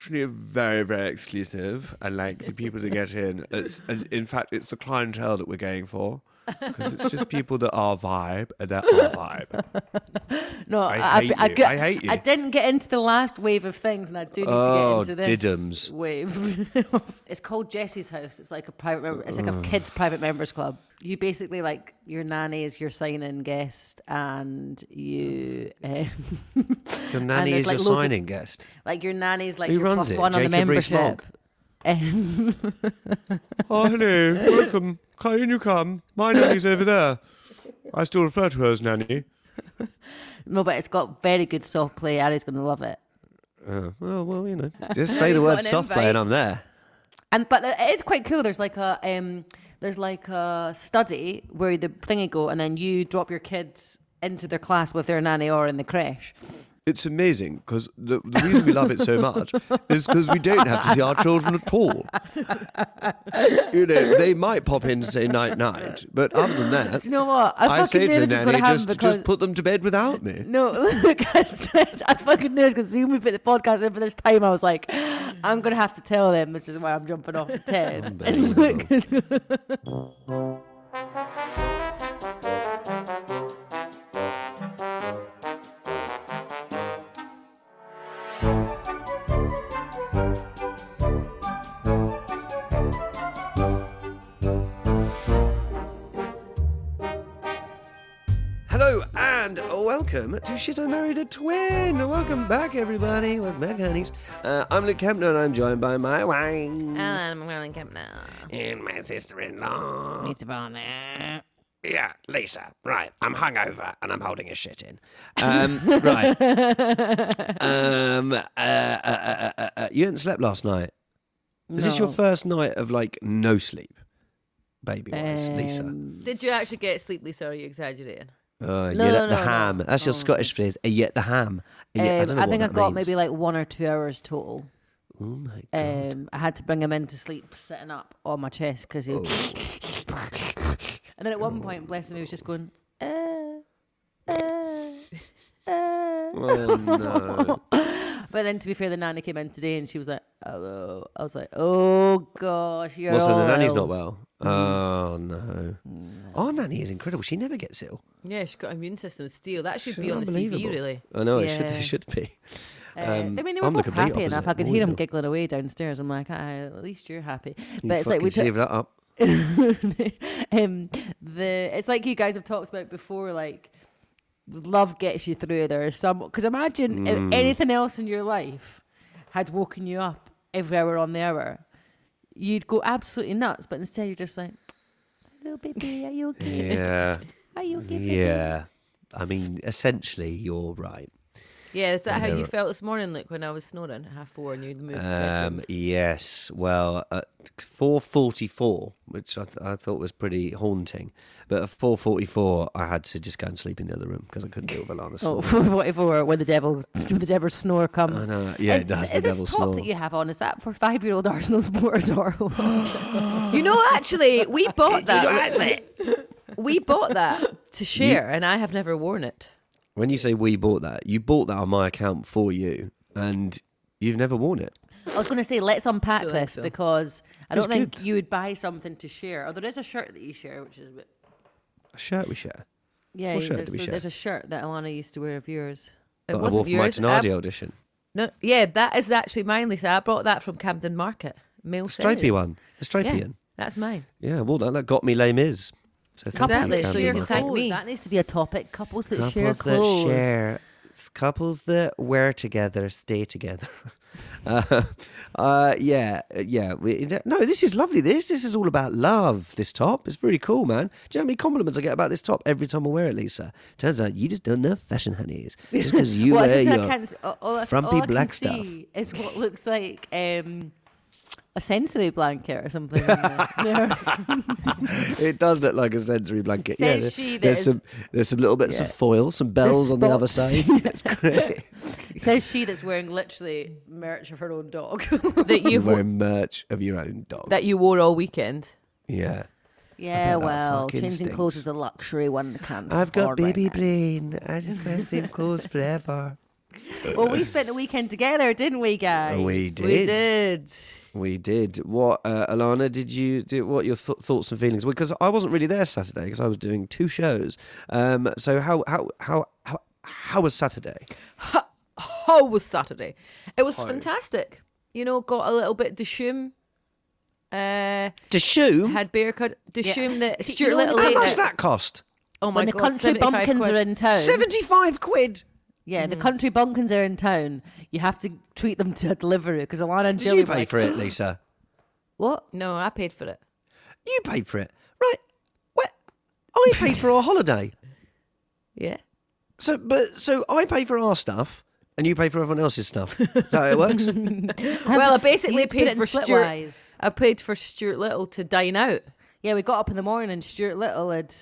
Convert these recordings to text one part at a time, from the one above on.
Actually, very, very exclusive. And like the people that get in, it's, in fact, it's the clientele that we're going for. Because it's just people that are vibe and that are vibe. No, I hate you. got- I hate you. I didn't get into the last wave of things, and I do need Oh, to get into this diddums. wave. it's called Jesse's House. It's like a private. Member, it's like a kids' private members club. You basically like your nanny is your sign-in guest, and you. Um, Your nanny is like, your loads of- signing guest. like your nanny's like Who your runs plus it? one on the Jacob Rees-Mogg? membership. Um, Oh, hello. Welcome. Can you come? My nanny's over there. I still refer to her as nanny. no, but it's got very good soft play. Ari's going to love it. Uh, well, well, you know. Just say the word soft play and. I'm there. And but it is quite cool. There's like a um, there's like a study where the thingy go, and then you drop your kids into their class with their nanny or in the creche it's amazing because the, the reason we love it so much is because we don't have to see our children at all. you know, they might pop in to say night night, but other than that, you know what? I, I say to the nanny, just, because... just put them to bed without me. No, look, I said, I fucking knew because soon we put the podcast in for this time, I was like, I'm going to have to tell them this is why I'm jumping off the 10. welcome to Shit I Married a Twin. Welcome back, everybody. Welcome back, honeys. Uh, I'm Luke Kempner and I'm joined by my wife I'm going Kempner. and my sister-in-law. Meet the partner. Yeah, Lisa. Right. I'm hungover and I'm holding a shit in. Um, right. Um, uh, uh, uh, uh, uh, you hadn't slept last night. Is this your first night of like no sleep, baby wise, Lisa? Um, Did you actually get sleep, Lisa, or are you exaggerating? Uh, No, you no, let the no, no. ham. That's your Oh. Scottish phrase. You get the ham. You get- I um, don't know I think I got means. maybe like one or two hours total. Oh my god. Um, I had to bring him in to sleep sitting up on my chest because he was. and then at one point, bless him, he was just going, uh, uh, uh. oh no. But then, to be fair, the nanny came in today and she was like, "Hello." I was like, "Oh gosh, you're What's the nanny's ill." not well? Oh no. Our nanny is incredible. She never gets ill. Yeah, she's got an immune system steel. That should She's be on the unbelievable. CV, really. I know it should. Yeah. It should be. Uh, Um, I mean, they were I'm the both complete happy enough. I could Always hear them ill. giggling away downstairs. I'm like, ah, at least you're happy. You But it's like we fucking took. save that up. um, the it's like you guys have talked about before, like love gets you through. There is some because imagine Mm. if anything else in your life had woken you up every hour on the hour, you'd go absolutely nuts. But instead, you're just like, "Hello, baby, are you okay? Yeah. Are you okay?" baby?" Yeah. I mean, essentially, you're right. Yeah, is that how you felt this morning, Luke, when I was snoring at half four and you'd moved Um, yes. Well, at four forty-four, which I, th- I thought was pretty haunting, but at four forty-four, I had to just go and sleep in the other room because I couldn't deal with Alana Oh, snoring. whatever. When the devil, when the devil's snore I comes. know. Yeah, And it does. The this top snore. that you have on is that for five-year-old Arsenal supporters or? You know, actually, we bought that. we bought that to share, and I have never worn it. When you say we bought that, you bought that on my account for you, and you've never worn it. I was going to say let's unpack Don't this so. because I don't think good. you would buy something to share. Oh, there is a shirt that you share, which is a bit. A shirt we share. Yeah, What shirt there's, did we share? there's a shirt that Alana used to wear of yours. It That I wore wasn't for my yours. Tenardi audition. no, yeah, that is actually mine, Lisa. I brought that from Camden Market. Mail Stripy one. The stripy Yeah, one. that's mine. Yeah, well, that, that got me Les Mis. So Couples that so Camden you share can Market. thank clothes. That needs to be a topic. Couples that share couples that clothes. share couples that wear together stay together uh, uh, yeah uh, yeah we, no this is lovely this this is all about love this top it's very cool man do you know how many compliments i get about this top every time i wear it lisa turns out you just don't know fashion honeys just because you well, wear your I can't, all, all, frumpy black stuff. Is what looks like um, a sensory blanket or something. in there. Yeah. it does look like a sensory blanket Says yeah she there's some there's some little bits Yeah. of foil some bells on the other side it's great Says she that's wearing literally merch of her own dog. That you're wearing merch of your own dog that you wore all weekend. yeah yeah, well, changing clothes is a luxury one can't. I've got afford right baby brain. I just wear the same clothes forever. Well, we spent the weekend together, didn't we, guys? We did. We did. We did. What, uh, Alana? Did you do? What your th- thoughts and feelings? Because I wasn't really there Saturday because I was doing two shows. Um, so how how how how how was Saturday? How was Saturday? It was fantastic. You know, got a little bit Dishoom. Uh, To shoe? had beer cut Dishoom that See, Stuart you know Little How much it. that cost? Oh my When the god, country 75 bumpkins quid. are in town. Seventy-five quid. Yeah, Mm. the country bumpkins are in town. You have to treat them to a delivery because Alana and Did Jilly you were pay like, for it, Lisa? What? No, I paid for it. You paid for it, right? What? I paid for our holiday. Yeah. So, but so I pay for our stuff. And you pay for everyone else's stuff. Is that how it works? Well, I basically need to put it paid for Stuart. wise. I paid for Stuart Little to dine out. Yeah, we got up in the morning and Stuart Little had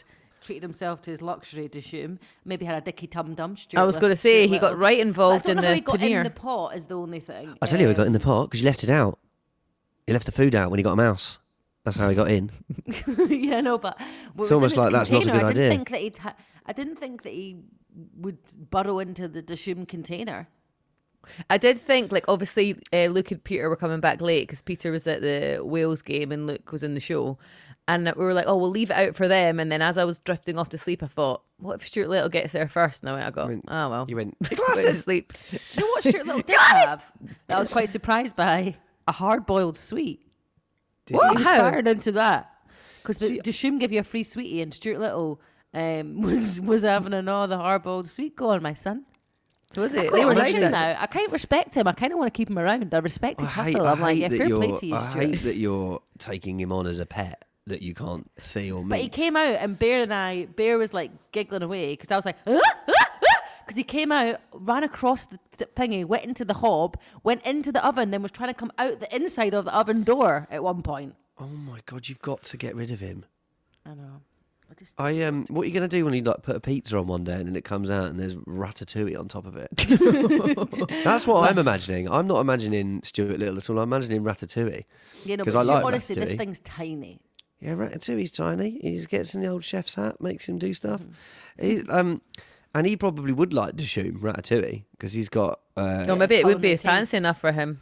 treated himself to his luxury Dishoom. Maybe had a dicky tum dum. Stuart. I was going to say Stuart he got Little. right I involved don't in know how the he got paneer. in the pot is the only thing. I tell you, he got in the pot because you left it out. He left the food out when he got a mouse. That's how he got in. yeah, no, but well, it almost like that's not a good I didn't idea. Think that he'd ha- I didn't think that he would burrow into the Dishoom container. I did think, like, obviously, uh, Luke and Peter were coming back late because Peter was at the Wales game and Luke was in the show. And we were like, oh, we'll leave it out for them. And then as I was drifting off to sleep, I thought, what if Stuart Little gets there first? And I went, I go, went- oh, well. You went, Went to sleep. Do you know what Stuart Little did have? That I was quite surprised by a hard boiled sweet. What? He was How? fired into that because the See- Dishoom give you a free sweetie, and Stuart Little um, was was having another hard boiled sweet going. My son. Was it? They They were were nice. nice now. I kind of respect him. I kind of want to keep him around. I respect his I hate, hustle. I I'm like, hate yeah, that fair play you're- to you, I hate that you're taking him on as a pet that you can't see or meet. But he came out, and Bear and I, Bear was like giggling away because I was like, because he came out, ran across the, thingy, went into the hob, went into the oven, then was trying to come out the inside of the oven door at one point. oh my god, you've got to get rid of him. I know. I just, I um, what are you gonna do when you like put a pizza on one day and then it comes out and there's ratatouille on top of it? That's what I'm imagining. I'm not imagining Stuart Little at all. I'm imagining ratatouille. you know, 'Cause but I like honestly, this thing's tiny. Yeah, Ratatouille's tiny. He just gets in the old chef's hat, makes him do stuff. Mm-hmm. He, um, and he probably would like to shoot Ratatouille because he's got. Uh, No, maybe it would be Culinary fancy enough for him.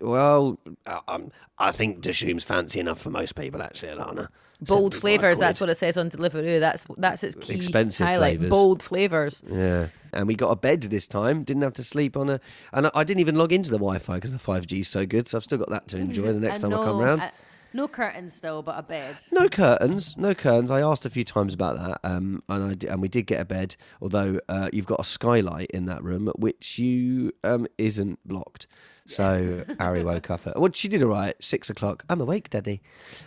Well, uh, um, I think Dishoom's fancy enough for most people, actually, Alana. Bold 75 flavours, that's quid. what it says on Deliveroo. That's that's its key Expensive highlight. flavours. Bold flavours. Yeah. And we got a bed this time. Didn't have to sleep on a. And I, I didn't even log into the Wi Fi because the 5G's so good. So I've still got that to enjoy the next And time I come no- round. uh, no curtains still, but a bed. No curtains, no curtains. I asked a few times about that, um, and I di- and we did get a bed. Although uh, you've got a skylight in that room, which you um, isn't blocked. So Ari woke up at well, she did all right. Six o'clock. I'm awake, Daddy.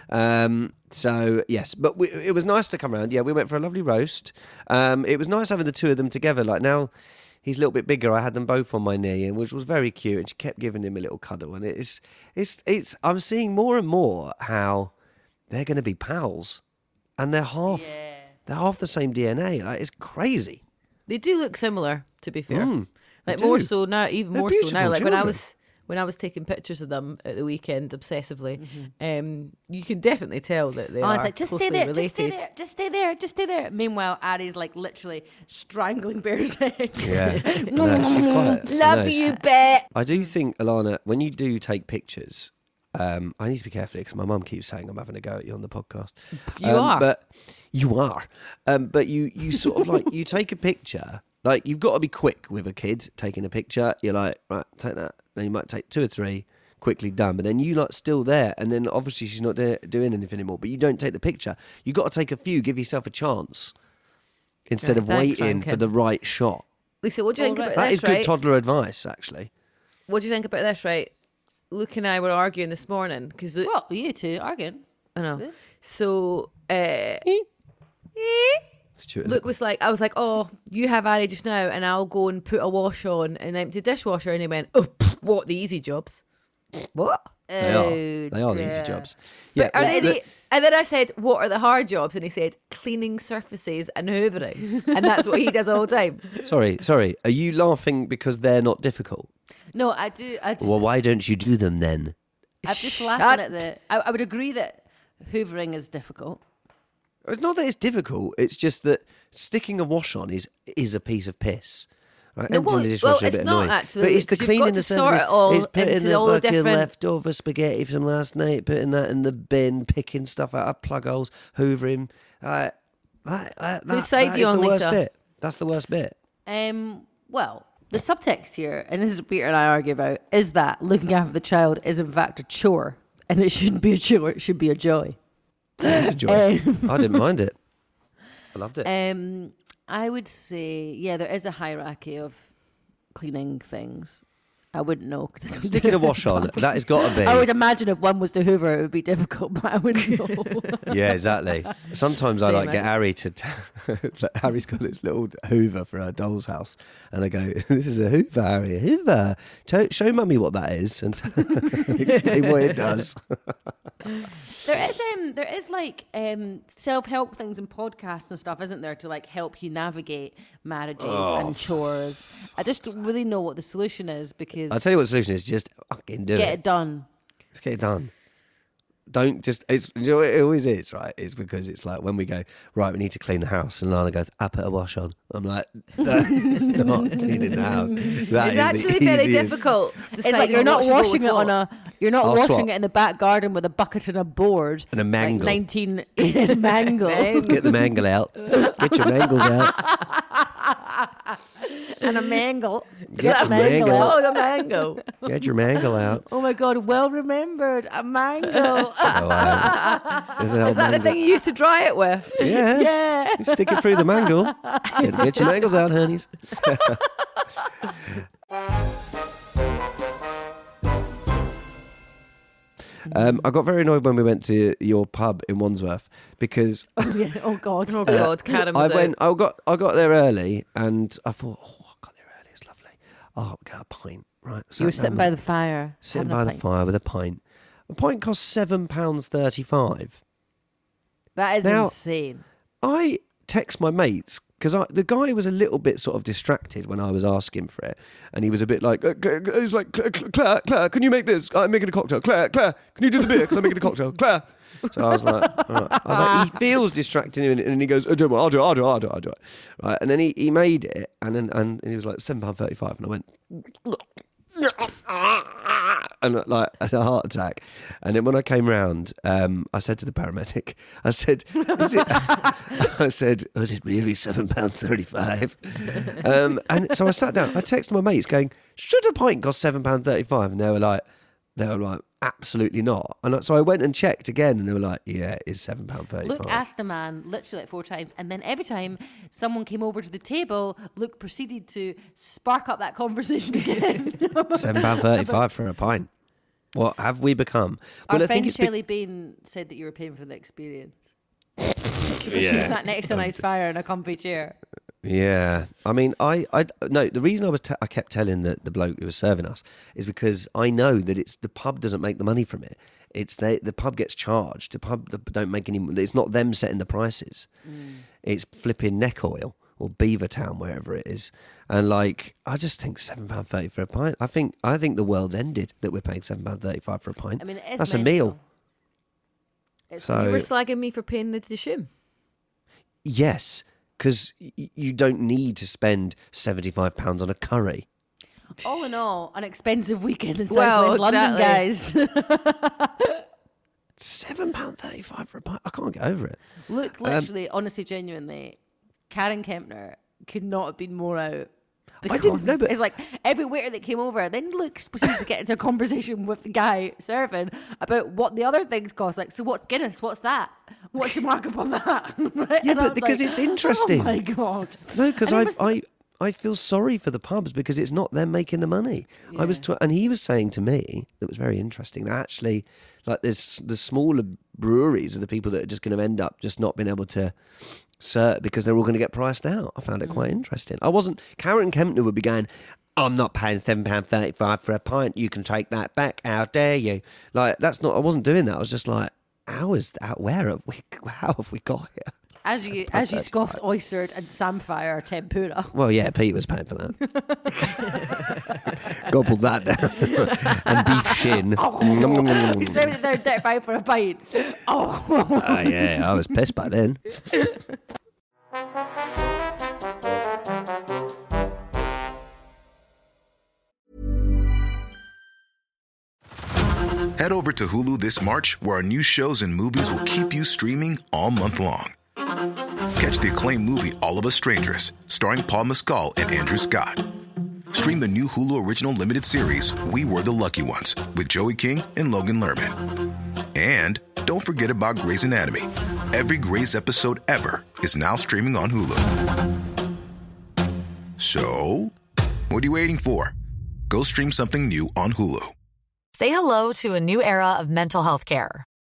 Um, so yes, but we, it was nice to come round. Yeah, we went for a lovely roast. Um, it was nice having the two of them together. Like now, he's a little bit bigger. I had them both on my knee, and which was very cute. And she kept giving him a little cuddle. And it's it's it's. I'm seeing more and more how they're going to be pals, and they're half they're half the same DNA. Like it's crazy. They do look similar, to be fair. Mm, like more do. so now, even They're more so now. Like when I was when I was taking pictures of them at the weekend obsessively, Mm-hmm. um, you can definitely tell that they Oh, are like, just closely stay there, related. just stay there, just stay there, just stay there. Meanwhile, Addie's like literally strangling Bear's head. Yeah, no, she's quite. Love no. you, Bet. I do think, Alana, when you do take pictures, um, I need to be careful because my mum keeps saying I'm having a go at you on the podcast. You Um, are. but you are. Um, but you, you sort of like you take a picture. Like you've got to be quick with a kid taking a picture. You're like, right, take that. Then you might take two or three, quickly done. But then you like still there, and then obviously she's not do- doing anything anymore. But you don't take the picture. You have got to take a few. Give yourself a chance instead Okay, of thanks, waiting for the right shot. Lisa, what do you Well, think right. about That this? is good right? toddler advice, actually. What do you think about this? Right, Luke and I were arguing this morning because Well, you two arguing. I know. So uh, Stuart, Luke was like, I was like, oh, you have Ari just now, and I'll go and put a wash on an empty dishwasher. And he went, oh, pff, what the easy jobs? What? They are. Oh, they are the easy jobs. Yeah. Are they the- the, and then I said, what are the hard jobs? And he said, cleaning surfaces and hoovering. and that's what he does all the time. sorry, sorry. Are you laughing because they're not difficult? No, I do. I just, Well, why don't you do them then? I'm just laughing at the. I, I would agree that hoovering is difficult. It's not that it's difficult. It's just that sticking a wash on is is a piece of piss. Right? No, well- the dishwasher well, is a it's bit not annoying. actually, but it's the because you've got cleaning the surfaces. it all It's putting the all the fucking different- leftover spaghetti from last night, putting that in the bin, picking stuff out of plug holes, hoovering. Uh, that, that, that, side that you on, the worst bit. That's the worst bit. Um. Well, the subtext here, and this is what Peter and I argue about, is that looking after the child is in fact a chore, and it shouldn't be a chore. It should be a joy. It's a joy. I didn't mind it. I loved it. Um, I would say, yeah, there is a hierarchy of cleaning things. I wouldn't know. I Sticking a wash on, that has got to be. I would imagine if one was to hoover, it would be difficult, but I wouldn't know. Yeah, exactly. Sometimes I Same, like get? Harry to. T- Harry's got this little Hoover for her doll's house, and I go, "This is a Hoover, Harry, a Hoover. To- show mummy what that is, and explain what it does." there is um, there is like um, self help things and podcasts and stuff, isn't there, to like help you navigate marriages and chores. I just don't really know what the solution is because I'll tell you what the solution is: just fucking do get it. Get it done. Let's get it done. Don't just. It's you know, it always is right. It's because it's like when we go right, we need to clean the house, and Lana goes, "I put a wash on." I'm like, "That is not cleaning the house. That It's is actually very easiest- difficult. It's like you're not what should go washing it on a you're not I'll washing swap. it in the back garden with a bucket and a board And a like mangle. Nineteen mangle Get the mangle out. Get your mangles out. and a mangle. Get your mangle mangle. Oh, the mango. Get your mangle out. Oh my god, well remembered. A mangle. Oh, wow. Is, that the thing you used to dry it with? Yeah. yeah. You stick it through the mangle. Get, get your mangles out, honeys. um, I got very annoyed when we went to your pub in Wandsworth because yeah. Oh god. Oh God, Karen I went. I got. I got there early, and I thought, oh, I got there early. It's lovely. Oh, I'll get a pint. Right. You were sat sitting by the fire. sitting by the fire with a pint. A pint costs seven pounds thirty-five. That is Now- insane. I text my mates because the guy was a little bit sort of distracted when I was asking for it, and he was a bit like, uh, he was like, "Cla- Cla- Claire, Claire, can you make this? I'm making a cocktail. Claire, Claire, can you do the beer? Because I'm making a cocktail. Claire. So I was like, right. I was like, he feels distracted, and, he goes, oh, I'll do it, I'll do it, I'll do it, I'll do it. Right, and then he, he made it, and then and he was like seven pound thirty-five, and I went. And like had a heart attack, and then when I came round, um, I said to the paramedic, I said, is it, I said, "Was it really seven pounds thirty-five? Um, and so I sat down. I texted my mates, going, "Should a pint cost seven pound thirty-five? And they were like, they were like, absolutely not. And so I went and checked again, and they were like, yeah, it is seven pound thirty-five. Luke asked the man literally like four times, and then every time someone came over to the table, Luke proceeded to spark up that conversation again. Seven pound thirty-five for a pint. What have we become? Our Well, I friend think it's be- Shelley Bain said that you were paying for the experience. She sat next to a nice fire in a comfy chair. Yeah, I mean, I, I no. The reason I was te- I kept telling the the bloke who was serving us is because I know that it's the pub doesn't make the money from it. It's they the pub gets charged. The pub don't make any. It's not them setting the prices. Mm. It's flipping neck oil or Beavertown, wherever it is. And like, I just think seven pound thirty for a pint. I think I think the world's ended that we're paying seven pound thirty five for a pint. I mean, that's a meal. It's So You were slagging me for paying the dishoom. yes, because y- you don't need to spend seventy five pounds on a curry. all in all an expensive weekend in Well, Southwest London, guys. Seven pound thirty five for a pint. I can't get over it. Look, Um, literally, honestly, genuinely, Karen Kempner could not have been more out. I didn't know, but- it's like every waiter that came over, then Luke proceeds to get into a conversation with the guy serving about what the other things cost. Like, so what Guinness? What's that? What's your markup on that? Right? Yeah, And but because like, it's oh interesting. Oh my god! No, because I was- I I feel sorry for the pubs because it's not them making the money. I was, tw- and he was saying to me that was very interesting. That actually, like, there's the smaller breweries are the people that are just going to end up just not being able to serve because they're all going to get priced out. I found it quite Mm. interesting. I wasn't. Karen Kempner would be going. I'm not paying seven pound thirty five for a pint. You can take that back. How dare you? Like that's not. I wasn't doing that. I was just like, how is that? Where have we? How have we got here? As you as you scoffed oystered and samphire tempura. Well, yeah, Pete was paying for that. Gobbled that down. and beef shin. Nom, He's nom. seventy there, thirty-five for a pint. Oh, Ah, yeah, I was pissed by then. Head over to Hulu this March, where our new shows and movies will keep you streaming all month long. Catch the acclaimed movie All of Us Strangers, starring Paul Mescal and Andrew Scott. Stream the new Hulu original limited series We Were the Lucky Ones with Joey King and Logan Lerman. And don't forget about Grey's Anatomy. Every Grey's episode ever is now streaming on Hulu. So, what are you waiting for? Go stream something new on Hulu. Say hello to a new era of mental health care.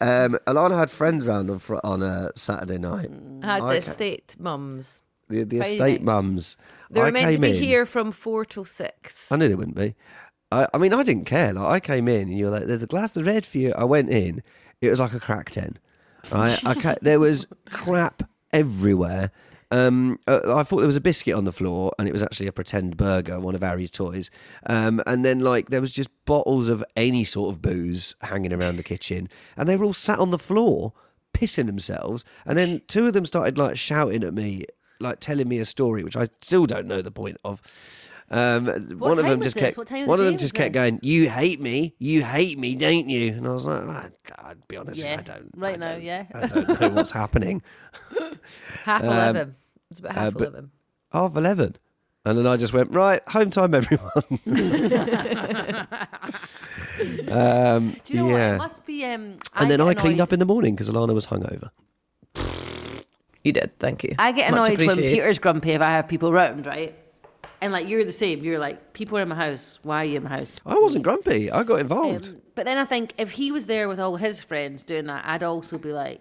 Um, Alana had friends round on, fr- on a Saturday night. I had I the ca- estate mums. The, the Friday estate night. mums. They were I meant to came be in- here from four till six. I knew they wouldn't be. I, I mean, I didn't care. Like, I came in and you were like, "There's a glass of red for you." I went in. It was like a crack den. Right? I ca- there was crap everywhere. Um, uh, I thought there was a biscuit on the floor, and it was actually a pretend burger, one of Harry's toys. Um, and then like there was just bottles of any sort of booze hanging around the kitchen, and they were all sat on the floor pissing themselves. And then two of them started like shouting at me, like telling me a story, which I still don't know the point of. Um, one of them just this? kept What time of one the of them just kept this? going, "You hate me, you hate me, don't you?" And I was like, "Ah, "I'd be honest, Yeah, I don't. right I now, don't- yeah. I don't know what's happening." half Um, eleven. It's about half uh, but- eleven. Half eleven, and then I just went right home time, everyone. um, Do you know what? yeah, It must be. Um, and then get I cleaned up in the morning because Alana was hungover. You did, thank you. I get Much annoyed when appreciated. Peter's grumpy if I have people round, right? And like you're the same. You're like people are in my house. Why are you in my house? I wasn't grumpy. I got involved. Um, but then I think if he was there with all his friends doing that, I'd also be like,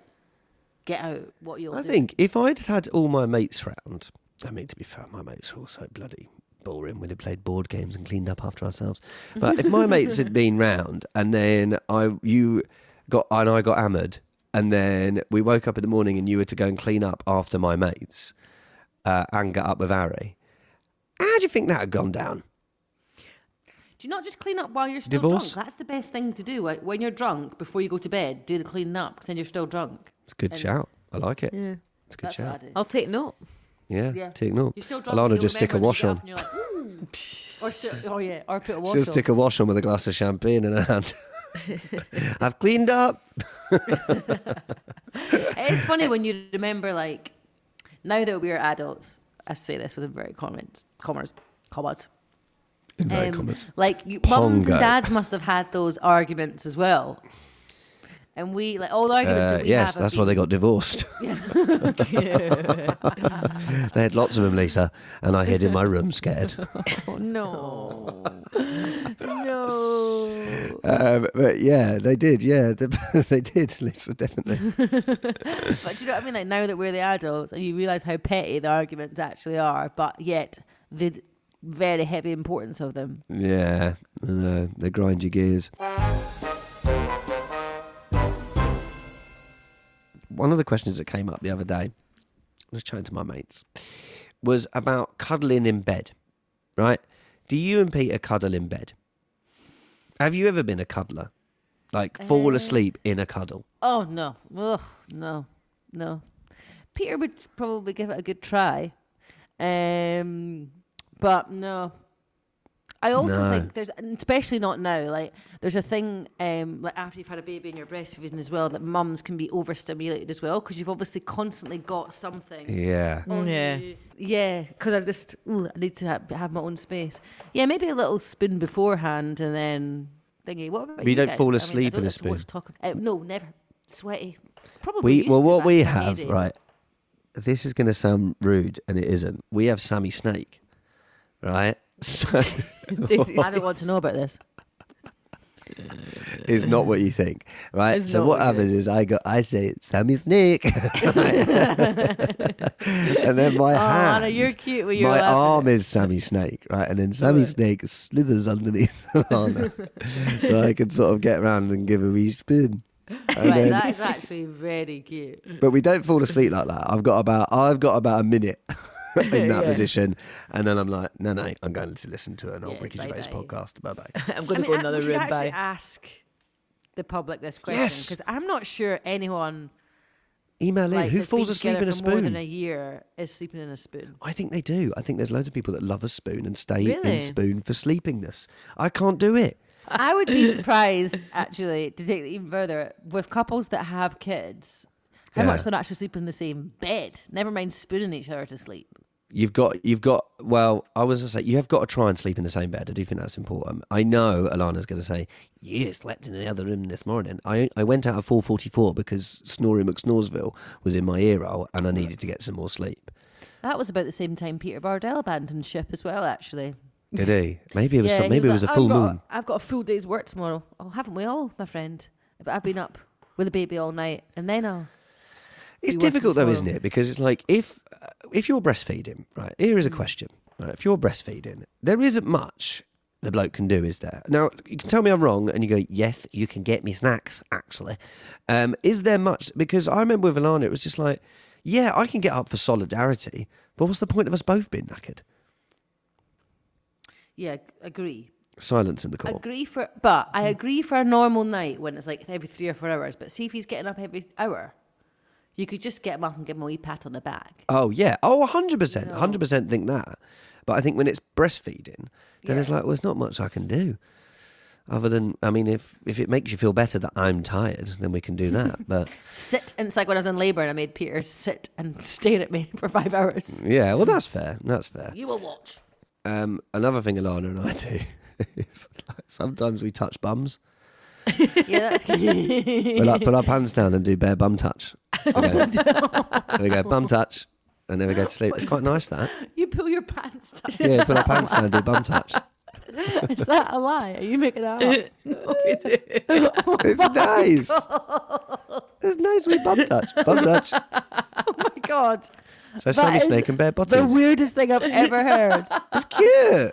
"Get out! What you'll I do?" think if I'd had all my mates round, I mean, to be fair, my mates were also bloody boring. We'd have played board games and cleaned up after ourselves. But if my mates had been round and then I, you got, and I got hammered, and then we woke up in the morning and you were to go and clean up after my mates uh, and get up with Harry, how do you think that had gone down? Do you not just clean up while you're still Divorce? drunk? That's the best thing to do. Like, when you're drunk, before you go to bed, do the cleaning up because then you're still drunk. It's a good shout. I like it. Yeah. It's a good That's what I shout. do. I'll take note. Yeah, Yeah. take note. You're still drunk. you Alana don't just stick a remember, wash then on. you get up and you're like, "Ooh." or still, oh yeah, or put a wash She'll on. stick a wash on with a glass of champagne in her hand. I've cleaned up. It's funny when you remember, like, now that we're adults, I say this with a very comments, commas, commas. Inverted um, commas. Like, you, mums and dads must have had those arguments as well. And we, like, all the arguments Uh, that we yes, have. that's why they got divorced. they had lots of them, Lisa, and I hid in my room scared. Oh no. no. Um, but yeah, they did. Yeah, they, they did, Lisa, definitely. But do you know what I mean? Like, now that we're the adults and you realise how petty the arguments actually are, but yet the very heavy importance of them. Yeah, I know, they grind your gears. One of the questions that came up the other day, I was chatting to my mates, was about cuddling in bed, right? Do you and Peter cuddle in bed? Have you ever been a cuddler? Like fall asleep in a cuddle? Oh no, Ugh, no, no. Peter would probably give it a good try, um, but no. I also No. think there's, especially not now. Like there's a thing, um, like after you've had a baby and you're breastfeeding as well, that mums can be overstimulated as well because you've obviously constantly got something. Yeah. Yeah. you. Yeah, because I just ooh, I need to have, have my own space. Yeah, maybe a little spoon beforehand and then thingy. What about But you you don't guys? fall I mean, I asleep don't in a like to spoon? Talk, uh, no, never. Sweaty. Probably. We used well, to what we have, day. right? This is going to sound rude, and it isn't. We have Sammy Snake, right? So I don't want to know about this. is not what you think, right? It's so what what happens is I go, I say Sammy Snake, and then my Oh, hand, Anna, you're cute when you're my laughing. arm is Sammy Snake, right? And then Sammy Snake slithers underneath Anna, so I can sort of get around and give a wee spoon. Right, then- that is actually very cute. but we don't fall asleep like that. I've got about I've got about a minute in that Yeah. position, and then I'm like, no, no, I'm going to listen to an old Yeah, Ricky Gervais podcast. Bye bye. I'm going I to mean, go I- another we should room actually by. ask the public this question Yes. because I'm not sure anyone Email in. Who falls asleep in a spoon? more than a year is sleeping in a spoon. I think they do. I think there's loads of people that love a spoon and stay Really? in spoon for sleepingness. I can't do it. I would be surprised, actually, to take it even further, with couples that have kids, how Yeah. much they're actually sleeping in the same bed. Never mind spooning each other to sleep. You've got, you've got. Well, I was gonna say you have got to try and sleep in the same bed. I do think that's important. I know Alana's going to say, "You slept in the other room this morning." I I went out at four forty four because Snorri McSnoresville was in my ear hole, and I needed to get some more sleep. That was about the same time Peter Bardell abandoned ship as well, actually. Did he? Maybe it was. Yeah, some, maybe it was like, a full I've got, moon. I've got a full day's work tomorrow. Oh, haven't we all, my friend? But I've been up with the baby all night, and then I'll. It's difficult though, isn't it? Because it's like if uh, if you're breastfeeding, right? Here is Mm. a question. Right? If you're breastfeeding, there isn't much the bloke can do, is there? Now you can tell me I'm wrong, and you go, yes, you can get me snacks. Actually, um, is there much? Because I remember with Alana, it was just like, yeah, I can get up for solidarity, but what's the point of us both being knackered? Yeah, agree. Silence in the court. Agree for, but I agree for a normal night when it's like every three or four hours. But see if he's getting up every hour, you could just get him up and give him a wee pat on the back. Oh yeah. Oh, 100%. hundred percent think that. But I think when it's breastfeeding, then it's like, well, there's not much I can do. Other than, I mean, if if it makes you feel better that I'm tired, then we can do that. But Sit, and it's like when I was in labour and I made Peter sit and stare at me for five hours. yeah, well, that's fair. That's fair. You will watch. Um, another thing Alana and I do is like sometimes we touch bums. Yeah, that's We like put our pants down and do bare bum touch. Oh, we go, we go bum touch, and then we go to sleep. It's quite nice that. you pull your pants down. Yeah, put our pants down, and do bum touch. Is that a lie? Are you making that up? It's oh nice. It's nice we bum touch. Bum touch. oh my god. So That is Snake and bare The weirdest thing I've ever heard. It's cute.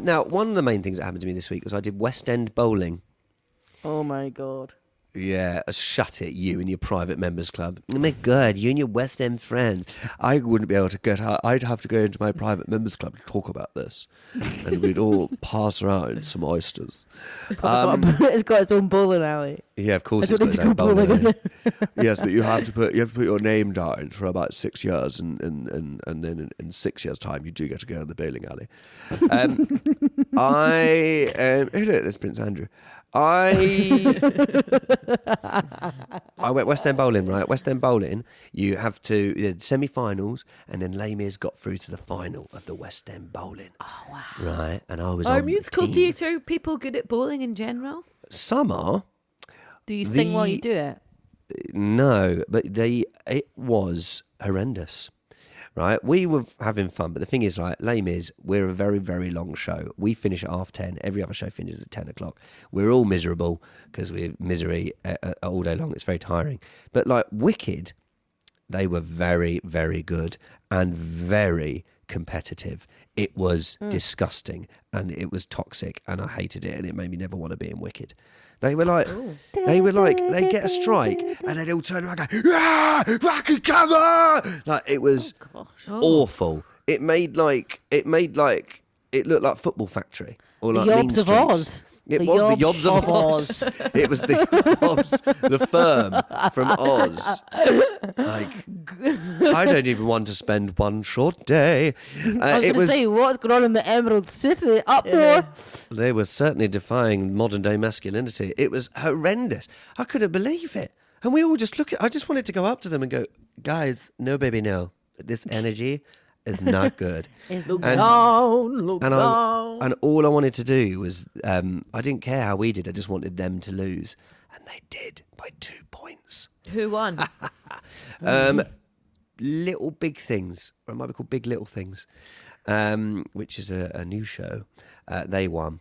Now, one of the main things that happened to me this week was I did West End bowling. oh my god. Yeah, uh, shut it, you and your private members club. Oh my God, you and your West End friends. I wouldn't be able to get out. I'd have to go into my private members club to talk about this. And we'd all pass around some oysters. Um, it's got its own bowling alley. yeah, of course it's got its own bowling alley. Yes, but you have to put you have to put your name down for about six years, and and, and, and then in, in six years' time, you do get to go in the bowling alley. Um, I um, look, there's Prince Andrew. I I went West End bowling, right? West End bowling. You have to the semi-finals, and then Les Mis got through to the final of the West End bowling. Oh wow! Right, and I was Are on the musical team. theatre people good at bowling in general? Some are. Do you sing while you do it? No, but they it was horrendous. Right, we were having fun, but the thing is, like, Les Mis we're a very, very long show. We finish at half ten. Every other show finishes at ten o'clock. We're all miserable because we're misery uh, uh, all day long. It's very tiring. But like Wicked, they were very, very good and very competitive. It was disgusting and it was toxic, and I hated it, and it made me never want to be in Wicked. They were like, they were like, they get a strike, and they'd all turn around and go, "Ah, come on!" Like it was awful. It made like, it made like, it looked like Football Factory or The like Mean Yobs of Streets. Oz. It The was the Yobs of of Oz. it was the Yobs, the firm from Oz. Like, I don't even want to spend one short day. Uh, I was it going to was. say, what's going on in the Emerald City up there? They were certainly defying modern day masculinity. It was horrendous. I couldn't believe it. And we all just look at. I just wanted to go up to them and go, guys, no, baby, no. This energy is not good. It's And- Down, look and I, and all I wanted to do was um, I didn't care how we did. I just wanted them to lose, and they did by two points. Who won? Um, little big things, or it might be called Big Little Things, um, which is a, a new show. Uh, they won.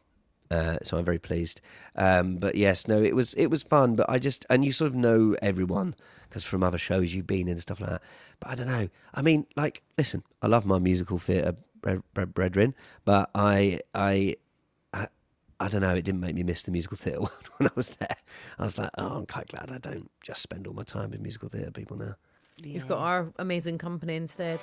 Uh, so I'm very pleased. Um, but yes, no, it was it was fun. But I just and you sort of know everyone because from other shows you've been in and stuff like that. But I don't know. I mean, like, listen, I love my musical theatre bre- bre- brethren, but I I. I I don't know. It didn't make me miss the musical theatre world when I was there. I was like, oh, I'm quite glad I don't just spend all my time with musical theatre people now. You've got our amazing company instead.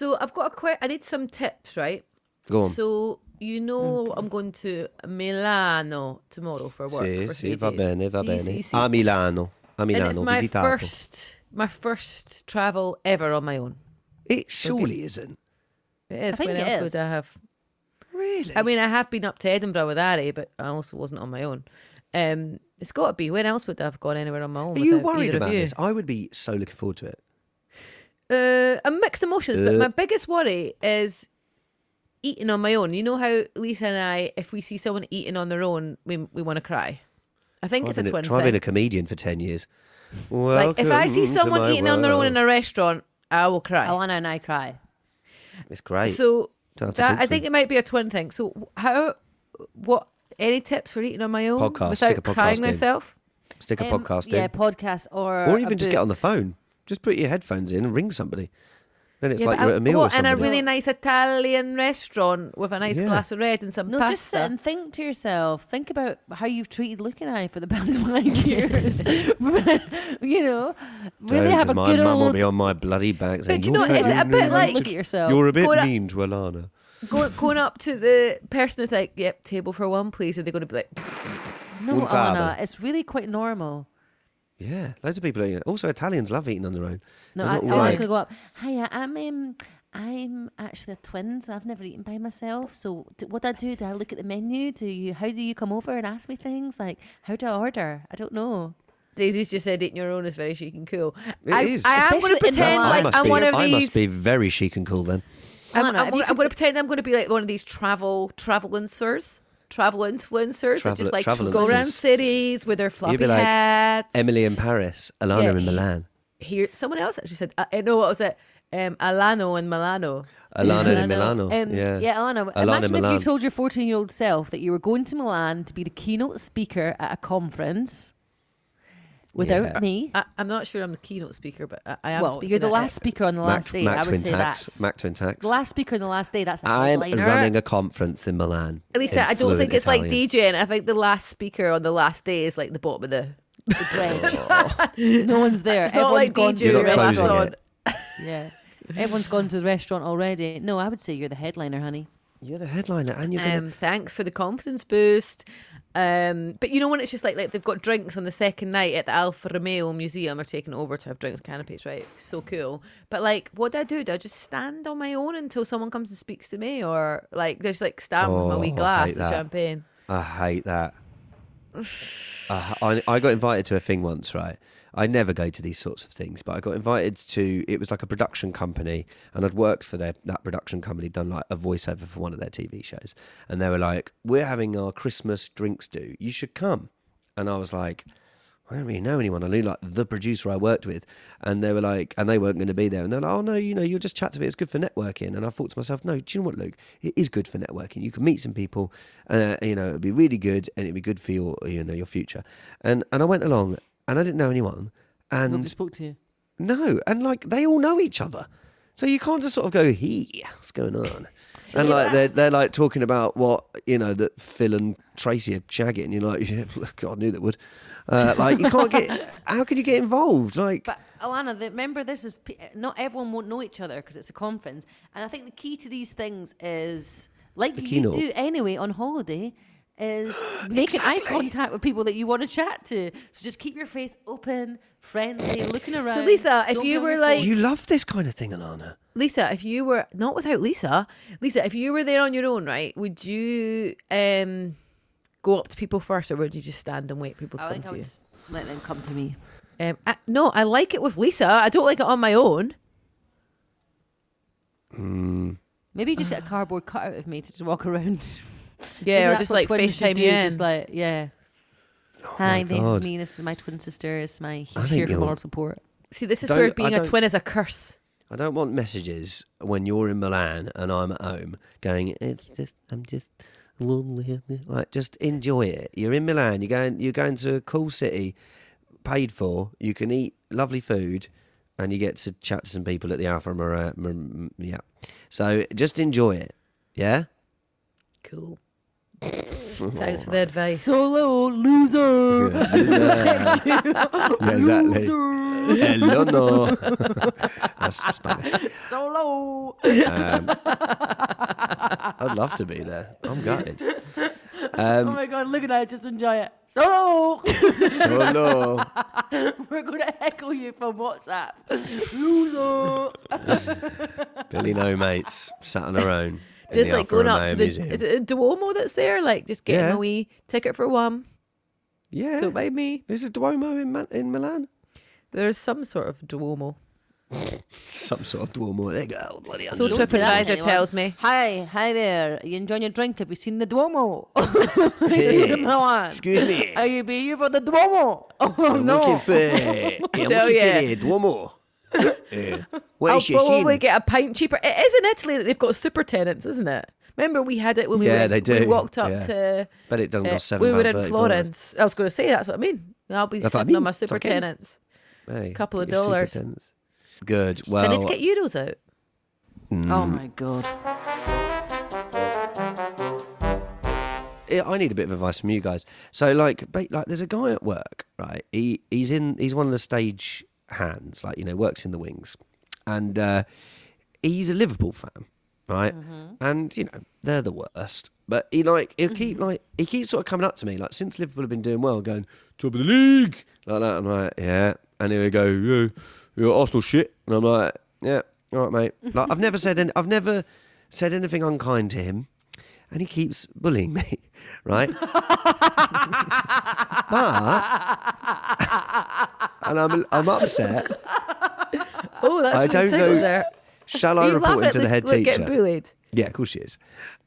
So I've got a quick. I need some tips, right? Go on. So you know I'm going to Milano tomorrow for work. Sì, for sì, three va days. bene, va Sì, bene. sì, sì. A Milano, a and it's Milano, my visitato. first, my first travel ever on my own. It surely isn't. It is. I think when it else is. would I have? Really? I mean, I have been up to Edinburgh with Ari, but I also wasn't on my own. Um, it's got to be. When else would I have gone anywhere on my own? Are you worried about you? this? I would be so looking forward to it. Uh, I'm mixed emotions, but Uh. my biggest worry is eating on my own. You know how Lisa and I, if we see someone eating on their own, we we want to cry. I think Try it's a being twin try being thing. a comedian for 10 years. like if I see someone my eating on their own in a restaurant, I will cry. Oh, and I cry. It's great. so Don't have to that I think it might be a twin thing. So how, what? Any tips for eating on my own Podcast, without stick a crying in. myself? Stick a Um, podcast Yeah, in. podcast or Or a even just get on the phone. Just put your headphones in and ring somebody. Then it's Yeah, like you're I- at a meal what, with in a really nice Italian restaurant with a nice Yeah. glass of red and some No, pasta. just sit and think to yourself. Think about how you've treated Luke and I for the past five years. you know, really Don't, have 'cause a my good mum will old. be on my bloody back saying, do you "You're know, is it a bit like- Look at yourself. You're a bit Go to- mean to Alana. Go, going up to the person who's like, "Yep, table for one, please," and they're going to be like, no, Alana, it's really quite normal. Yeah, loads of people eating it. Also, Italians love eating on their own. No, They're I, I was going to go up. Hiya, I'm um, I'm actually a twin, so I've never eaten by myself. So d what do I do? Do I look at the menu? Do you? How do you come over and ask me things? Like, how do I order? I don't know. Daisy's just said eating your own is very chic and cool. It I, is. I am going to pretend like must I'm be. one of I these. must be very chic and cool then. I'm, I'm, if you I'm going to pretend I'm going to be like one of these travel travel influencers, travel influencers that just like travel go around cities with their floppy You'd be like hats. Emily in Paris, Alana Yeah. in Milan, Here, someone else actually said, uh, no, what was it? Um, Alano in Milano. Alana in Milano. Um, yeah, yeah, Alana. Alana imagine if you told your 14 year old self that you were going to Milan to be the keynote speaker at a conference. Without Yeah. me. I, I'm not sure I'm the keynote speaker, but I, I am. well, speaking you're the last it. speaker on the Mac, last day. Mac I would say Tax. that's Mac Twin Tax. the last speaker on the last day. That's the I'm headliner. running a conference in Milan. Lisa, in I don't think fluent it's like DJing. I think the last speaker on the last day is like the bottom of the. the dredge. Oh. no one's there. It's not like gone DJing. to You're not You're last closing on. it. Yeah. Everyone's gone to the restaurant already. No, I would say you're the headliner, honey. You're the headliner, and you're gonna. Um, thanks for the confidence boost. Um, but you know when it's just like like they've got drinks on the second night at the Alfa Romeo Museum, they're taking over to have drinks canopies, right? So cool. But like, what do I do? Do I just stand on my own until someone comes and speaks to me, or like just like stand with my Oh, wee glass of that. champagne? I hate that. I, I got invited to a thing once, right? I never go to these sorts of things, but I got invited to. It was like a production company, and I'd worked for their that production company, done like a voiceover for one of their TV shows, and they were like, "We're having our Christmas drinks do. You should come." And I was like, I don't really know anyone. I knew like the producer I worked with, and they were like, and they weren't going to be there. And they're like, oh no, you know, you'll just chat to me. It's good for networking. And I thought to myself, no, do you know what, Luke? It is good for networking. You can meet some people, uh, you know, it'd be really good, and it'd be good for your, you know, your future. And and I went along, and I didn't know anyone, Nobody and spoke to you. no, and like they all know each other, so you can't just sort of go, "Hey, what's going on?" And like they're they're like talking about what you know that Phil and Tracy are shagging, and you're like, yeah, God, I knew that would. Uh, like you can't get. How can you get involved? Like, But Alana, the, remember this is not everyone won't know each other because it's a conference, and I think the key to these things is like The you keynote. do anyway on holiday. Is making eye contact with people that you want to chat to. So just keep your face open, friendly, looking around. So Lisa, if you were like- phone. you love this kind of thing, Alana. Lisa, if you were not without Lisa, Lisa, if you were there on your own, right, would you um go up to people first, or would you just stand and wait people to I come think I to would you? let them come to me. Um, I, no, I like it with Lisa. I don't like it on my own. Maybe just get a cardboard cutout of me to just walk around. Maybe Yeah, or just like FaceTime you in. Just like yeah. Oh Hi, this God. is me. This is my twin sister. It's my I think here for you'll- moral support. See, this is Don't- where I being a don't- twin is a curse. I don't want messages when you're in Milan and I'm at home going, it's just, I'm just lonely. Like, just enjoy it. You're in Milan. You're going. You're going to a cool city, paid for. You can eat lovely food, and you get to chat to some people at the Alpha Mara. Mar- yeah. So just enjoy it. Yeah. Cool. Thanks for the advice. Solo loser. yeah, exactly. Hello, no. That's Spanish. Solo. Um, I'd love to be there. I'm gutted. oh my god, look at that. Just enjoy it. Solo. Solo. We're going to heckle you from WhatsApp. Loser. Billy No Mates sat on her own. In Just like going up to the Museum. is it a Duomo that's there? Like just getting Yeah. a wee ticket for one. yeah. Don't mind me. Is it Duomo in, Ma- in Milan? There's some sort of Duomo. Some sort of Duomo. They got go. Bloody So hundred. Don't say that to TripAdvisor tells me. Hi, hi there. You enjoying your drink? Have you seen the Duomo? Hey, excuse me. Are you be here for the Duomo? Oh I'm no. looking for. I'm Tell looking ya. for the Duomo. Uh, where I'll she probably seen? get a pint cheaper. It is in Italy that they've got super Tennent's, isn't it? Remember we had it when we Yeah, went, they we do, walked up yeah. to But it doesn't uh, cost seven. we were in pound 35. Florence. I was going to say that's what I mean. I'll be That's what I sitting on my super okay. Tennent's. Hey, Couple of get your super dollars. tens. Good. So I need to get euros out. Oh my god. I I need a bit of advice from you guys. So, like, like, there's a guy at work, right? He he's in he's one of the stage hands, like you know, works in the wings, and uh, he's a Liverpool fan, right? And you know, they're the worst. But he like he'll keep like he keeps sort of coming up to me like since Liverpool have been doing well, going top of the league like that. I'm like, yeah, and here we go, yeah, you're Arsenal shit, and I'm like, yeah, all right, mate. Like I've never said any, I've never said anything unkind to him and he keeps bullying me, right? but and I'm I'm upset. Oh, that's I don't know- there. Shall I you report him to the Luke- head teacher? Getting bullied. Yeah, of course she is.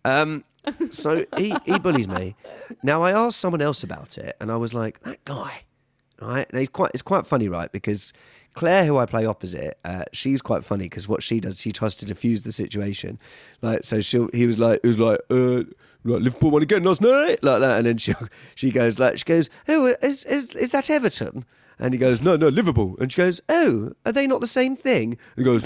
Um, so he, he bullies me. Now I asked someone else about it, and I was like, that guy, right? And he's quite it's quite funny, right? Because Claire, who I play opposite, uh, she's quite funny because what she does, she tries to diffuse the situation. Like, so she he was like, he was like, uh, like Liverpool won again last night, like that, and then she she goes like, she goes, oh, is is is that Everton? And he goes, no, no, Liverpool. And she goes, oh, are they not the same thing? And he goes,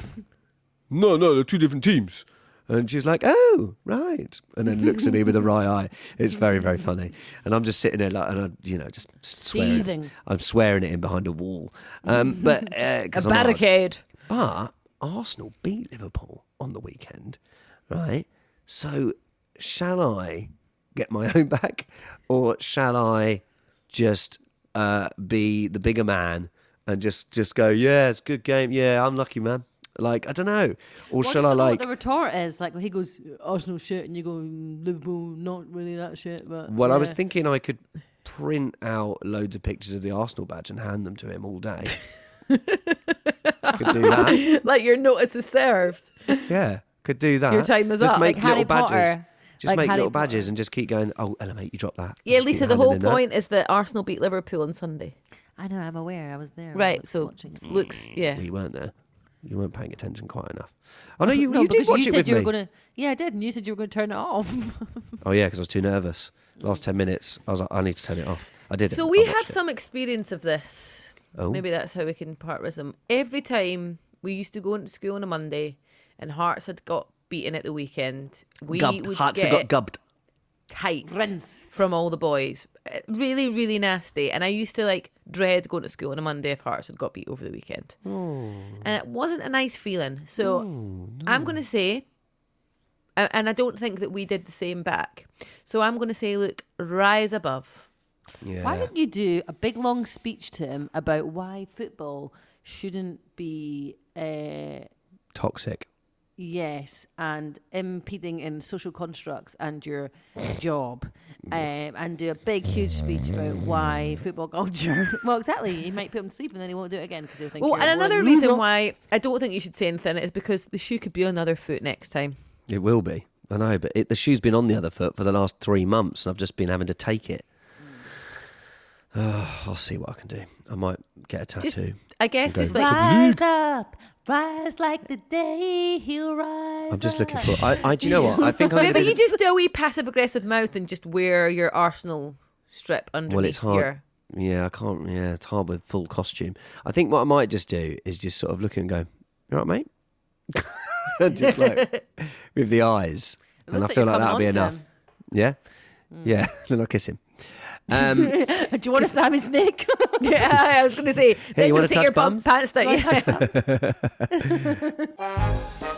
no, no, they're two different teams. And she's like, oh, right. And then looks at me with a wry eye. It's very, very funny. And I'm just sitting there like, and I, you know, just swearing. Seething. I'm swearing it in behind a wall. Um, but uh, A I'm hard. barricade. But Arsenal beat Liverpool on the weekend, right? So shall I get my own back, or shall I just uh, be the bigger man and just just go, yeah, it's a good game, yeah, I'm lucky, man. Like I don't know, or Well, shall just I like? what the retort is? Like he goes Arsenal shit, and you go Liverpool not really that shit. But Well, I was thinking I could print out loads of pictures of the Arsenal badge and hand them to him all day. could do that. like your notice is served. Yeah, could do that. Your time is just up, make like little Harry badges. Potter. Just Like make Harry little badges Potter. and just keep going. Oh, Ella, mate, you drop that. Yeah, Just keep Lisa, the handing whole in that. point is that Arsenal beat Liverpool on Sunday. I know, I'm aware. I was there. I Right, was so watching it. looks, mm. yeah. Well, you weren't there. You weren't paying attention quite enough. Oh no, you, no, you did because watch you it said with you me. were gonna. Yeah, I did, and you said you were going to turn it off. Oh yeah, because I was too nervous. Last ten minutes, I was like, I need to turn it off. I did. it. So I we watched have it. some experience of this. Oh. Maybe that's how we can part with them. Every time we used to go into school on a Monday and Hearts had got beaten at the weekend, we gubbed. would Hearts get have got gubbed. tight Rinse. from all the boys. Uh, Really, really nasty. And I used to like dread going to school on a Monday if Hearts had got beat over the weekend. Oh. And it wasn't a nice feeling. So I'm going to say, and I don't think that we did the same back. So I'm going to say, look, rise above. Yeah. Why don't you do a big long speech to him about why football shouldn't be, uh, Toxic. Yes, and impeding in social constructs and your job, um, and do a big, huge speech about why football culture. well, exactly. He might put him to sleep and then he won't do it again because he'll think. Well, you're and a another loser. reason why I don't think you should say anything is because the shoe could be on the other foot next time. It will be. I know, but it, the shoe's been on the other foot for the last three months, and I've just been having to take it. Oh, I'll see what I can do. I might get a tattoo. I guess just like Rise up, rise like the day he'll rise. I'm just looking for. I, I do you know what? I think I'm. maybe you just do a wee passive aggressive mouth and just wear your Arsenal strip underneath Well, it's hard. your. Yeah, I can't. Yeah, it's hard with full costume. I think what I might just do is just sort of look and go, "You right, mate?" just like with the eyes, and I looks like feel like that'll be enough. him. Yeah, hmm. yeah. then I'll kiss him. Um, Do you want to stab his neck? yeah, I was going to say. then you wanna take touch your bum- bums? pants down. Yeah.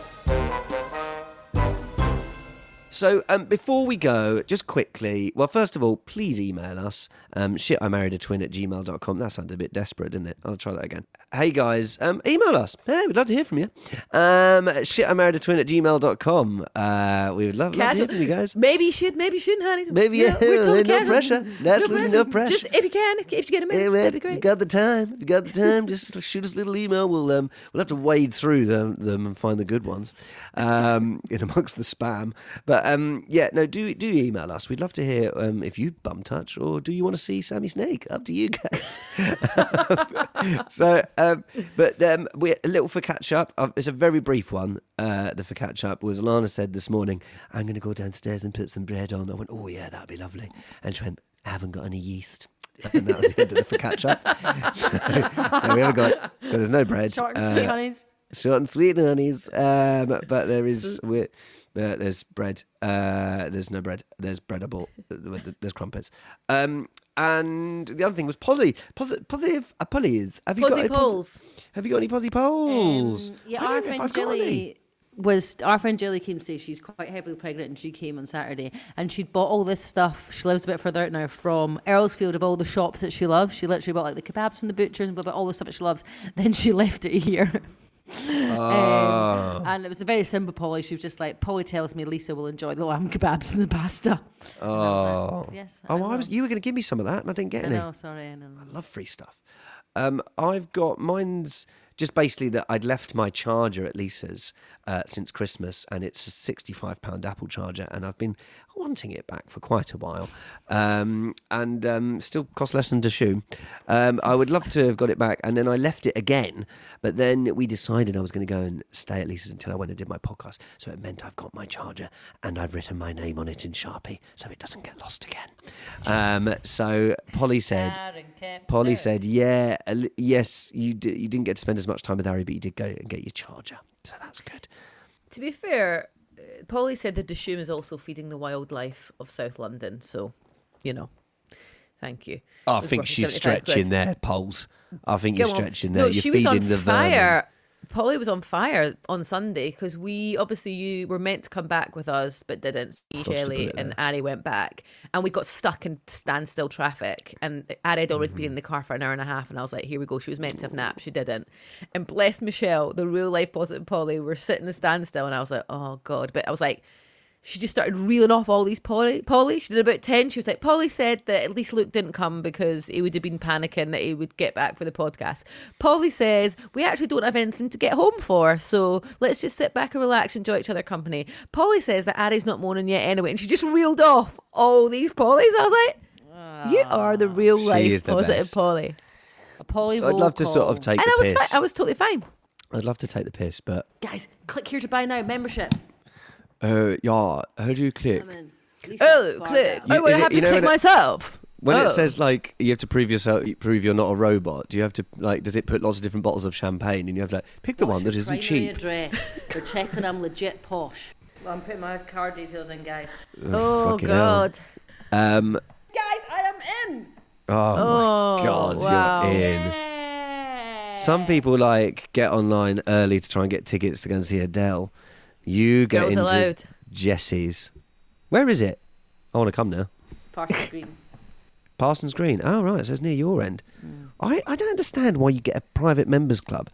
So um, before we go, just quickly, well, first of all, please email us. Um, shit, I married a twin at gmail.com. That sounded a bit desperate, didn't it? I'll try that again. Hey, guys, um, email us. Hey, we'd love to hear from you. Um, shit, I married a twin at gmail.com. Uh, we would love, love to hear from you guys. Maybe you should, maybe you shouldn't, honey. Maybe, yeah, we're totally no casual. pressure. Absolutely no pressure. Just if you can, if, you get a minute, Yeah, man, that'd be if you got the time. If you got the time, just shoot us a little email. We'll um, we'll have to wade through them, them and find the good ones um, in amongst the spam. But um, yeah, no, do do email us. We'd love to hear um, if you bum touch or do you want to see Sammy Snake? Up to you guys. so, um, but um, we a little for catch up. Uh, it's a very brief one. Uh, the for catch up was Alana said this morning, "I'm going to go downstairs and put some bread on." I went, "Oh yeah, that'd be lovely," and she went, "I haven't got any yeast." and that was the end of the for catch up. So, so we haven't got. So there's no bread. Short and sweet, Uh, honeys. short and sweet honeys. Um, but there is we but there's bread. Uh, there's no bread. There's breadable. There's crumpets. Um, and the other thing was posi- posi- positive uh, pulleys. Have you got Posy any pos- polls. Have you got any posy polls? Um, yeah, I our don't know friend I've got any. Jilly was our friend Jilly came to say she's quite heavily pregnant and she came on Saturday and she'd bought all this stuff. She lives a bit further out now from Earlsfield of all the shops that she loves. She literally bought like the kebabs from the butchers and bought all the stuff that she loves. Then she left it here. Oh. Um, and it was a very simple Polly. She was just like, Polly tells me Lisa will enjoy the lamb kebabs and the pasta. Oh. Yes. Oh, I was. You were going to give me some of that, and I didn't get I any. know, sorry, I know. I love free stuff. Um, I've got mine's just basically that I'd left my charger at Lisa's uh, since Christmas, and it's a sixty-five pound Apple charger, and I've been wanting it back for quite a while, um, and um, still cost less than Dishoom. Um, I would love to have got it back, and then I left it again, but then we decided I was going to go and stay at Lisa's until I went and did my podcast, so it meant I've got my charger and I've written my name on it in Sharpie, so it doesn't get lost again. Um, so Polly said. Polly said, "Yeah, yes, you di- you didn't get to spend as much time with Harry, but you did go and get your charger, so that's good." To be fair, Polly said that Dishoom is also feeding the wildlife of South London, so you know. Thank you. I think she's 75 quid. stretching there, Poles. I think you're on. stretching there. No, you're she was feeding on the fire. Polly was on fire on Sunday because we obviously you were meant to come back with us but didn't. Shelley and. Ari went back, and we got stuck in standstill traffic. And Ari had already been Mm-hmm. in the car for an hour and a half, and I was like, "Here we go." She was meant to have napped, she didn't. And bless Michelle, the real life positive Polly, were sitting in the standstill, and I was like, "Oh God!" But I was like. She just started reeling off all these Polly. Polly, she did about 10. She was like, Polly said that at least Luke didn't come because he would have been panicking that he would get back for the podcast. Polly says, We actually don't have anything to get home for, so let's just sit back and relax, enjoy each other company. Polly says that Ari's not moaning yet anyway, and she just reeled off all these Pollys. I was like, You are the ah. real She life is the positive best. Polly. A poly I'd love to sort of take And the I was, piss. fi- I was totally fine. I'd love to take the piss, but Guys, click here to buy now membership. Uh, yeah, how do you click? Oh, far click. down. You- oh, I is it- have to click myself. When Oh. it says like you have to prove yourself, prove you're not a robot. Do you have to like? Does it put lots of different bottles of champagne, and you have to like, pick the What's one that your isn't primary cheap? address. They're checking I'm legit posh. Well, I'm putting my card details in, guys. Oh, fucking hell. God. Um, Guys, I am in. oh, my god, wow. you're in. Some people like get online early to try and get tickets to go and see Adele. You get Girls into allowed. Jesse's. Where is it? I want to come now. Parsons Green. Parsons Green. Oh right, it says near your end. Mm. I, I don't understand why you get a private members club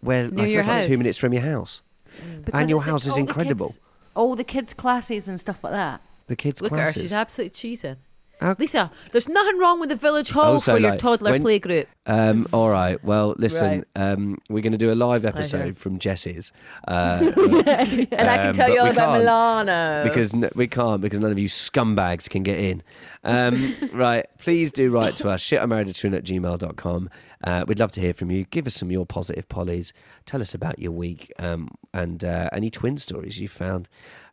where Near like it's like two minutes from your house. Because And your it's like house is all the incredible. kids- all the kids' classes and stuff like that. The kids' Look at her. She's absolutely cheesing. How- Lisa, there's nothing wrong with the village hall Also, for your like, toddler when- play group. Um, all right. Well, listen. Right. Um, we're going to do a live episode Pleasure. from Jesse's, uh, And I can um, tell you all about Milano. because n- we can't because none of you scumbags can get in. Um, right. Please do write to us. Shit, I'm married to at gmail.com. Uh, we'd love to hear from you. Give us some of your positive pollies. Tell us about your week um, and uh, any twin stories you found.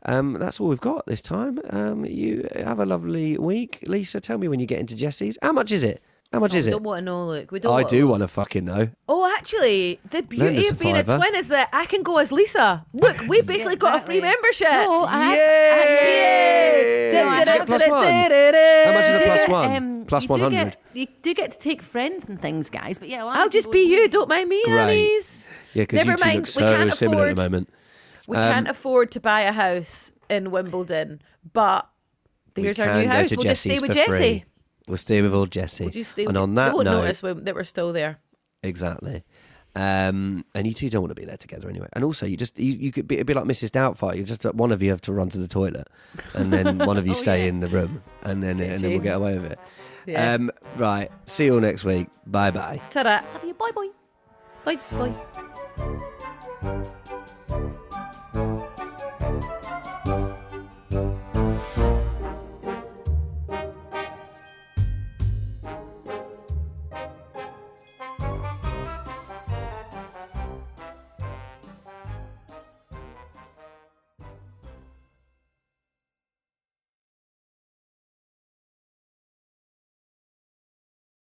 Um, that's all we've got this time. Um, you have a lovely week. Lisa, tell me when you get into Jesse's. How much is it? How much Oh, is we it? don't want to know, look. We don't I want do want to fucking know. Oh, actually, the beauty of being a twin is that I can go as Lisa. Look, we've basically got a free membership. No, I- Yay! Dun, dun, Did you get one? How much is You a do plus get, one? um, you do 100. get- You do get to take friends and things, guys. But yeah, a lot of I'll just be you. don't. Don't mind me, Great. Annies. Yeah, because you two look we so can't similar at the moment. We Um, can't afford to buy a house in Wimbledon, but here's our new house. We'll just stay with Jesse. free. We'll stay with old Jesse. We'll just stay and with on they that won't note, notice when, that we're still there. exactly. Um, and you two don't want to be there together anyway. And also, you just you, you could be it'd be like Mrs. Doubtfire. You just one of you have to run to the toilet, and then one of you stay in the room, and then and then we'll get away with it. Yeah. Um, right. See you all next week. Bye bye. Ta-da. Love you. Bye bye. Bye bye.